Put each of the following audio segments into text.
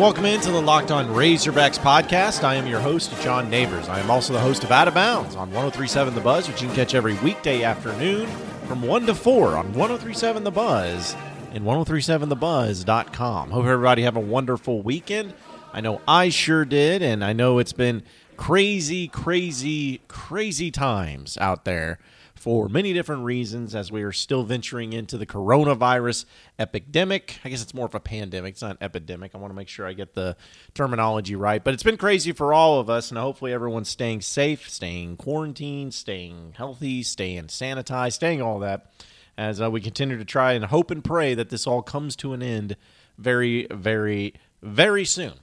Welcome into the Locked On Razorbacks podcast. I am your host, John Neighbors. I am also the host of Out of Bounds on 1037 The Buzz, which you can catch every weekday afternoon from 1 to 4 on 1037 The Buzz and 1037thebuzz.com. Hope everybody have a wonderful weekend. I know I sure did, and I know it's been crazy, crazy, crazy times out there for many different reasons as we are still venturing into the coronavirus epidemic. I guess it's more of a pandemic, it's not an epidemic. I want to make sure I get the terminology right. But it's been crazy for all of us, and hopefully everyone's staying safe, staying quarantined, staying healthy, staying sanitized, staying all that as uh, we continue to try and hope and pray that this all comes to an end very, very, very soon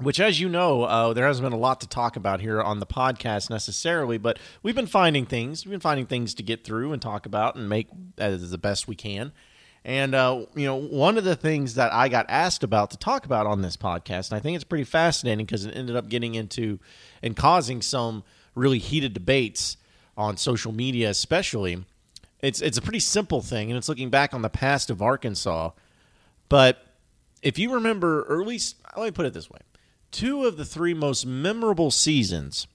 which, as you know, uh, there hasn't been a lot to talk about here on the podcast necessarily, but we've been finding things. We've been finding things to get through and talk about and make as the best we can. And, uh, you know, one of the things that I got asked about to talk about on this podcast, and I think it's pretty fascinating because it ended up getting into and causing some really heated debates on social media, especially. It's, it's a pretty simple thing, and it's looking back on the past of Arkansas. But if you remember early, let me put it this way two of the three most memorable seasons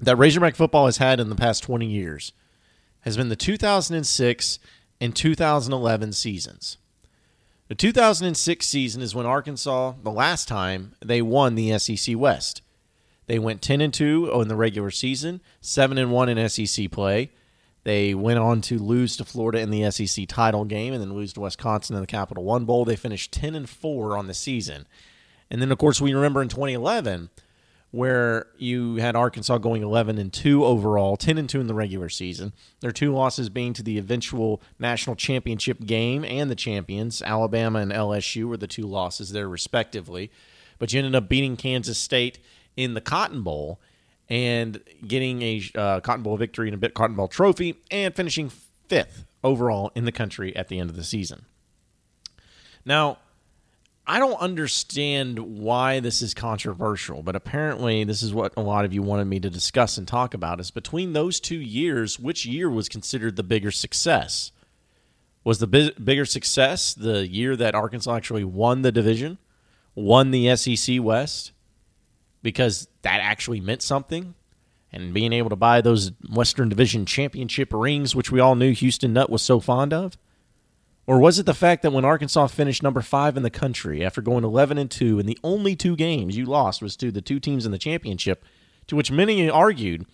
that Razorback football has had in the past 20 years has been the 2006 and 2011 seasons. The 2006 season is when Arkansas, the last time they won the SEC West. They went 10 and 2 in the regular season, 7 and 1 in SEC play. They went on to lose to Florida in the SEC title game and then lose to Wisconsin in the Capital One Bowl. They finished 10 and 4 on the season. And then, of course, we remember in 2011 where you had Arkansas going 11 and 2 overall, 10 and 2 in the regular season. Their two losses being to the eventual national championship game and the champions, Alabama and LSU were the two losses there respectively. But you ended up beating Kansas State in the Cotton Bowl and getting a uh, Cotton Bowl victory and a bit Cotton Bowl trophy and finishing fifth overall in the country at the end of the season. Now, I don't understand why this is controversial, but apparently this is what a lot of you wanted me to discuss and talk about is between those two years, which year was considered the bigger success? Was the bigger success the year that Arkansas actually won the division, won the SEC West, because that actually meant something? And being able to buy those Western Division championship rings, which we all knew Houston Nutt was so fond of? Or was it the fact that when Arkansas finished number five in the country after going 11 and 2, and the only two games you lost was to the two teams in the championship, to which many argued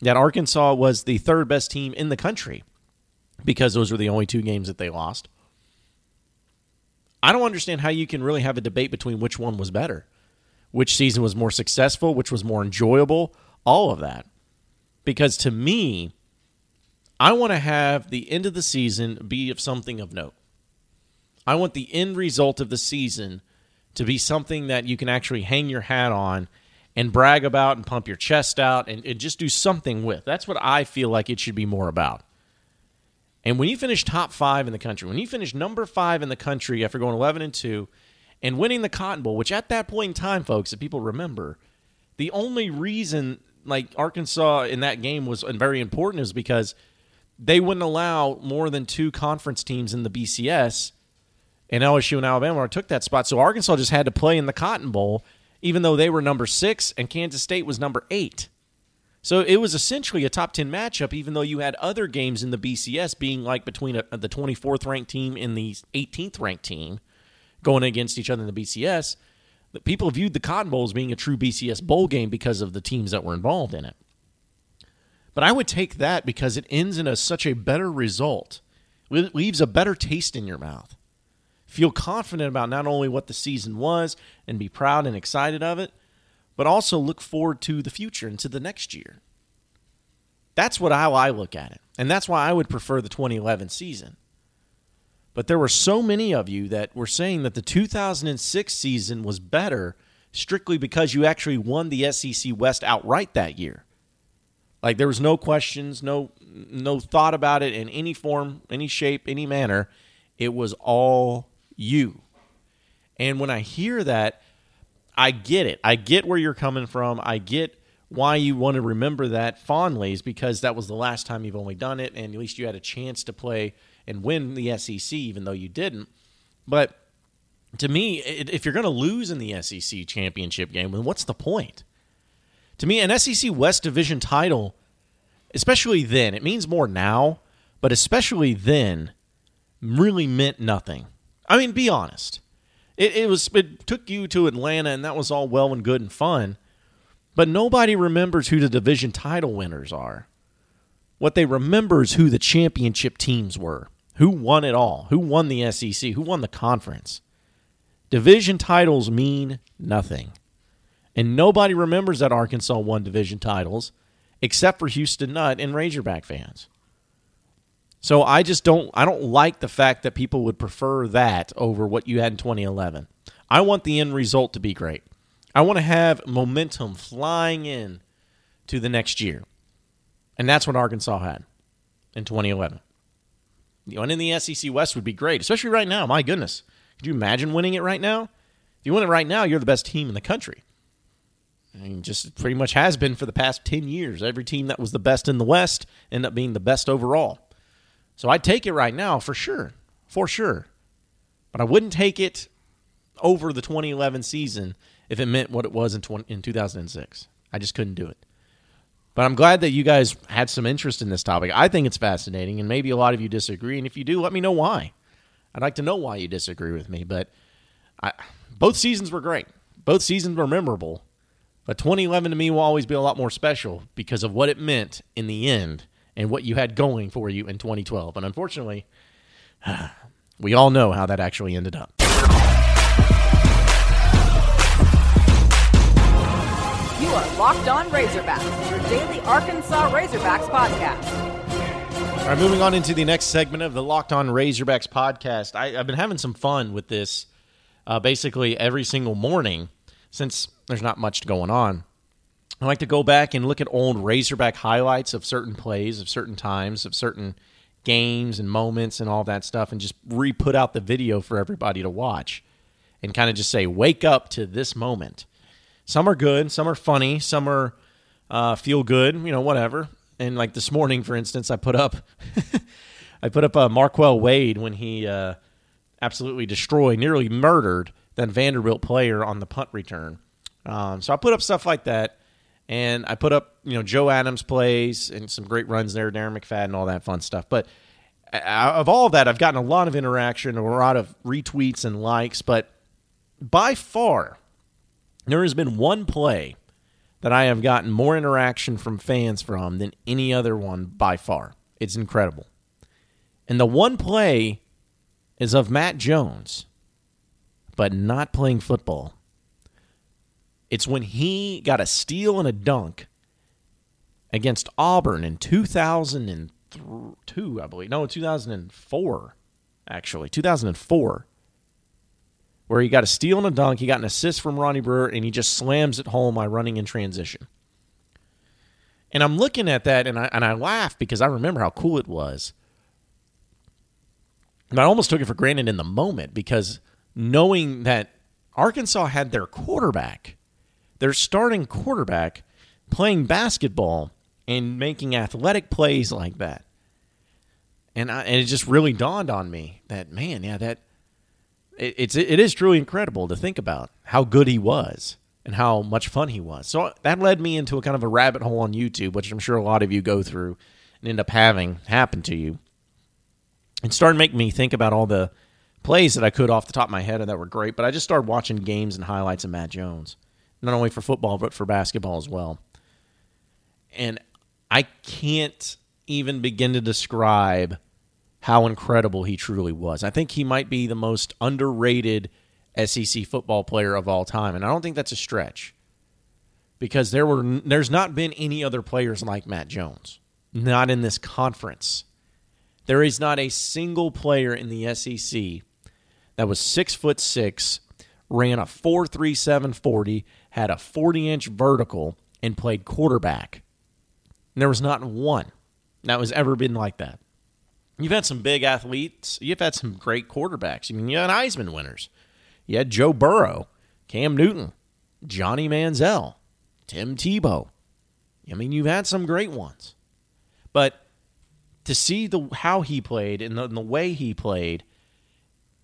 that Arkansas was the third best team in the country because those were the only two games that they lost? I don't understand how you can really have a debate between which one was better, which season was more successful, which was more enjoyable, all of that. Because to me, I want to have the end of the season be of something of note. I want the end result of the season to be something that you can actually hang your hat on and brag about and pump your chest out and, and, just do something with. That's what I feel like it should be more about. And when you finish top five in the country, when you finish number five in the country after going 11 and 2 and winning the Cotton Bowl, which at that point in time, folks, if people remember, the only reason like Arkansas in that game was very important is because – they wouldn't allow more than two conference teams in the BCS, and LSU and Alabama took that spot. So Arkansas just had to play in the Cotton Bowl, even though they were number six and Kansas State was number eight. So it was essentially a top 10 matchup, even though you had other games in the BCS being like between a, the 24th ranked team and the 18th ranked team going against each other in the BCS. People viewed the Cotton Bowl as being a true BCS bowl game because of the teams that were involved in it. But I would take that because it ends in a, such a better result. It leaves a better taste in your mouth. Feel confident about not only what the season was and be proud and excited of it, but also look forward to the future and to the next year. That's what how I look at it. And that's why I would prefer the 2011 season. But there were so many of you that were saying that the 2006 season was better strictly because you actually won the SEC West outright that year. Like there was no questions, no no thought about it in any form, any shape, any manner. It was all you. And when I hear that, I get it. I get where you're coming from. I get why you want to remember that fondly is because that was the last time you've only done it, and at least you had a chance to play and win the SEC, even though you didn't. But to me, if you're going to lose in the SEC championship game, then what's the point? To me, an SEC West Division title, especially then, it means more now, but especially then, really meant nothing. I mean, be honest. It, it was it took you to Atlanta, and that was all well and good and fun, but nobody remembers who the division title winners are. What they remember is who the championship teams were, who won it all, who won the SEC, who won the conference. Division titles mean nothing. And nobody remembers that Arkansas won division titles except for Houston Nutt and Razorback fans. So I just don't I don't like the fact that people would prefer that over what you had in 2011. I want the end result to be great. I want to have momentum flying in to the next year. And that's what Arkansas had in 2011. Winning the SEC West would be great, especially right now. My goodness. Could you imagine winning it right now? If you win it right now, you're the best team in the country. Mean, just pretty much has been for the past 10 years. Every team that was the best in the West ended up being the best overall. So I'd take it right now for sure. For sure. But I wouldn't take it over the 2011 season if it meant what it was in, 20, in 2006. I just couldn't do it. But I'm glad that you guys had some interest in this topic. I think it's fascinating, and maybe a lot of you disagree. And if you do, let me know why. I'd like to know why you disagree with me. But I, both seasons were great. Both seasons were memorable. But 2011 to me will always be a lot more special because of what it meant in the end and what you had going for you in 2012. And unfortunately, we all know how that actually ended up. You are Locked On Razorbacks, your daily Arkansas Razorbacks podcast. All right, moving on into the next segment of the Locked On Razorbacks podcast. I, have been having some fun with this uh, basically every single morning since there's not much going on. I like to go back and look at old Razorback highlights of certain plays, of certain times, of certain games and moments and all that stuff, and just re put out the video for everybody to watch and kind of just say, wake up to this moment. Some are good, some are funny, some are uh, feel good, you know, whatever. And like this morning, for instance, I put up I put up a uh, Marquel Wade when he uh, absolutely destroyed, nearly murdered that Vanderbilt player on the punt return. Um, so I put up stuff like that, and I put up you know Joe Adams plays and some great runs there, Darren McFadden, all that fun stuff. But of all of that, I've gotten a lot of interaction, a lot of retweets and likes. But by far, there has been one play that I have gotten more interaction from fans from than any other one by far. It's incredible. And the one play is of Matt Jones, but not playing football. It's when he got a steal and a dunk against Auburn in 2002, I believe. No, 2004, actually. 2004 where he got a steal and a dunk. He got an assist from Ronnie Brewer, and he just slams it home by running in transition. And I'm looking at that, and I and I laugh because I remember how cool it was. And I almost took it for granted in the moment because knowing that Arkansas had their quarterback, their starting quarterback, playing basketball and making athletic plays like that. And, I, and it just really dawned on me that man, yeah, that it, it's it is truly incredible to think about how good he was and how much fun he was. So that led me into a kind of a rabbit hole on YouTube, which I'm sure a lot of you go through and end up having happen to you. And started making me think about all the plays that I could off the top of my head and that were great. But I just started watching games and highlights of Matt Jones, not only for football but for basketball as well. And I can't even begin to describe how incredible he truly was. I think he might be the most underrated SEC football player of all time, and I don't think that's a stretch because there were there's not been any other players like Matt Jones, not in this conference. There is not a single player in the SEC that was six foot six, ran a four three seven forty, had a forty inch vertical, and played quarterback. And there was not one that was ever been like that. You've had some big athletes. You've had some great quarterbacks. I mean, you had Heisman winners. You had Joe Burrow, Cam Newton, Johnny Manziel, Tim Tebow. I mean, you've had some great ones. But to see the how he played and the, and the way he played,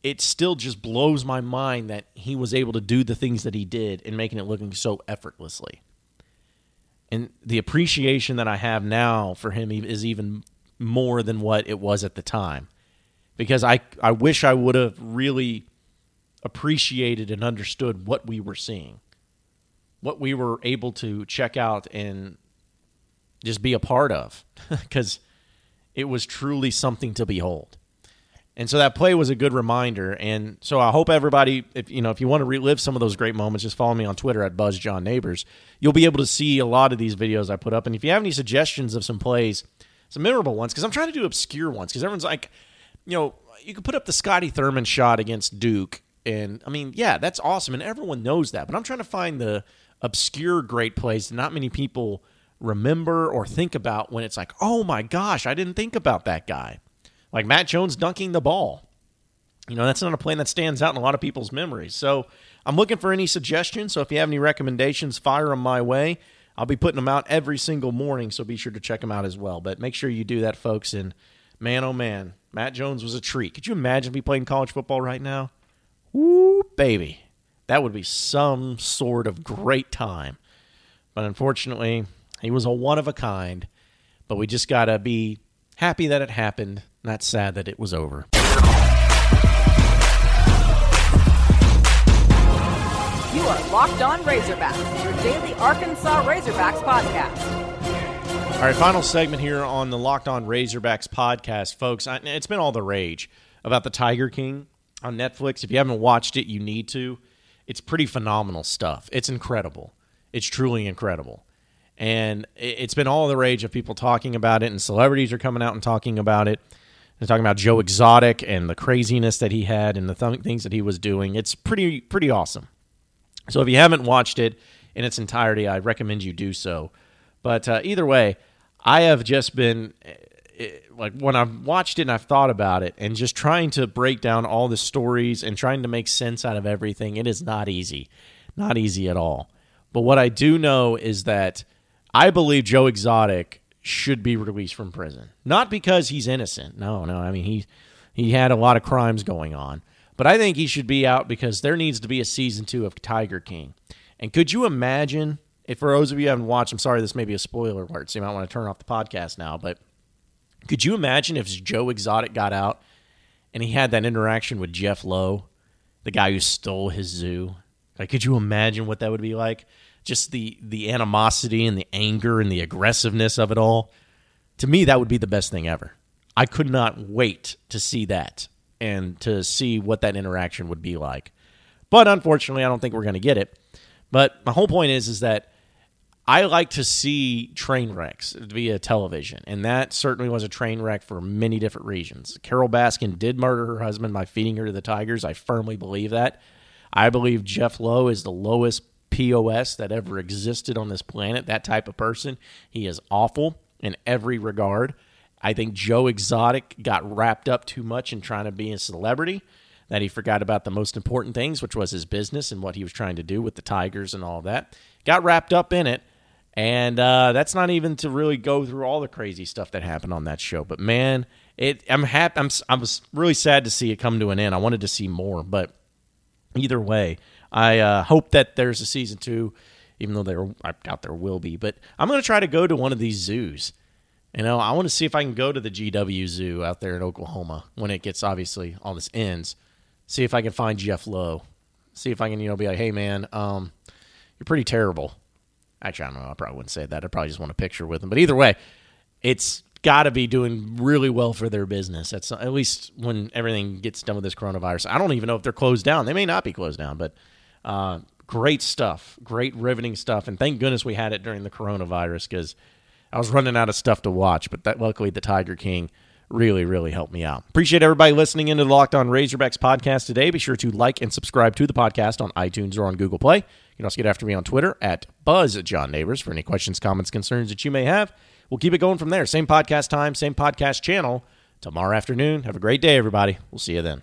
it still just blows my mind that he was able to do the things that he did and making it looking so effortlessly. And the appreciation that I have now for him is even more than what it was at the time. Because I, I wish I would have really appreciated and understood what we were seeing, what we were able to check out and just be a part of, because it was truly something to behold. And so that play was a good reminder. And so I hope everybody, if you know, if you want to relive some of those great moments, just follow me on Twitter at Buzz John Neighbors. You'll be able to see a lot of these videos I put up. And if you have any suggestions of some plays, some memorable ones, because I'm trying to do obscure ones, because everyone's like, you know, you could put up the Scotty Thurman shot against Duke, and I mean, yeah, that's awesome, and everyone knows that. But I'm trying to find the obscure great plays that not many people remember or think about when it's like, oh my gosh, I didn't think about that guy like Matt Jones dunking the ball. You know, that's not a play that stands out in a lot of people's memories. So I'm looking for any suggestions. So if you have any recommendations, fire them my way. I'll be putting them out every single morning, so be sure to check them out as well. But make sure you do that, folks. And man, oh man, Matt Jones was a treat. Could you imagine me playing college football right now? Woo, baby. That would be some sort of great time. But unfortunately, he was a one of a kind. But we just got to be happy that it happened not sad that it was over. You are Locked On Razorbacks, your daily Arkansas Razorbacks podcast. All right, final segment here on the Locked On Razorbacks podcast, folks. It's been all the rage about the Tiger King on Netflix. If you haven't watched it, you need to. It's pretty phenomenal stuff. It's incredible. It's truly incredible. And it's been all the rage of people talking about it, and celebrities are coming out and talking about it. They're talking about Joe Exotic and the craziness that he had and the th- things that he was doing. It's pretty pretty awesome. So if you haven't watched it in its entirety, I recommend you do so. But uh, either way, I have just been eh, eh, like when I've watched it and I've thought about it and just trying to break down all the stories and trying to make sense out of everything. It is not easy, not easy at all. But what I do know is that I believe Joe Exotic should be released from prison. Not because he's innocent. No, no. I mean, he he had a lot of crimes going on. But I think he should be out because there needs to be a season two of Tiger King. And could you imagine if for those of you who haven't watched, I'm sorry this may be a spoiler alert, so you might want to turn off the podcast now, but could you imagine if Joe Exotic got out and he had that interaction with Jeff Lowe, the guy who stole his zoo? Like, could you imagine what that would be like? Just the the animosity and the anger and the aggressiveness of it all. To me, that would be the best thing ever. I could not wait to see that and to see what that interaction would be like. But unfortunately, I don't think we're going to get it. But my whole point is is that I like to see train wrecks via television, and that certainly was a train wreck for many different reasons. Carole Baskin did murder her husband by feeding her to the tigers. I firmly believe that. I believe Jeff Lowe is the lowest POS that ever existed on this planet, that type of person. He is awful in every regard. I think Joe Exotic got wrapped up too much in trying to be a celebrity that he forgot about the most important things, which was his business and what he was trying to do with the Tigers and all that. Got wrapped up in it. And uh, that's not even to really go through all the crazy stuff that happened on that show. But man, it I'm happy. I'm I was really sad to see it come to an end. I wanted to see more, but either way, I uh, hope that there's a season two, even though there I doubt there will be. But I'm going to try to go to one of these zoos. You know, I want to see if I can go to the GW Zoo out there in Oklahoma when it gets obviously all this ends. See if I can find Jeff Lowe. See if I can, you know, be like, hey man, um, you're pretty terrible. Actually, I don't know. I probably wouldn't say that. I probably just want a picture with him. But either way, it's got to be doing really well for their business. That's at least when everything gets done with this coronavirus. I don't even know if they're closed down. They may not be closed down, but uh, great stuff, great riveting stuff, and thank goodness we had it during the coronavirus because I was running out of stuff to watch. But that, luckily, the Tiger King really, really helped me out. Appreciate everybody listening into the Locked On Razorbacks podcast today. Be sure to like and subscribe to the podcast on iTunes or on Google Play. You can also get after me on Twitter at Buzz John Neighbors for any questions, comments, concerns that you may have. We'll keep it going from there. Same podcast time, same podcast channel tomorrow afternoon. Have a great day, everybody. We'll see you then.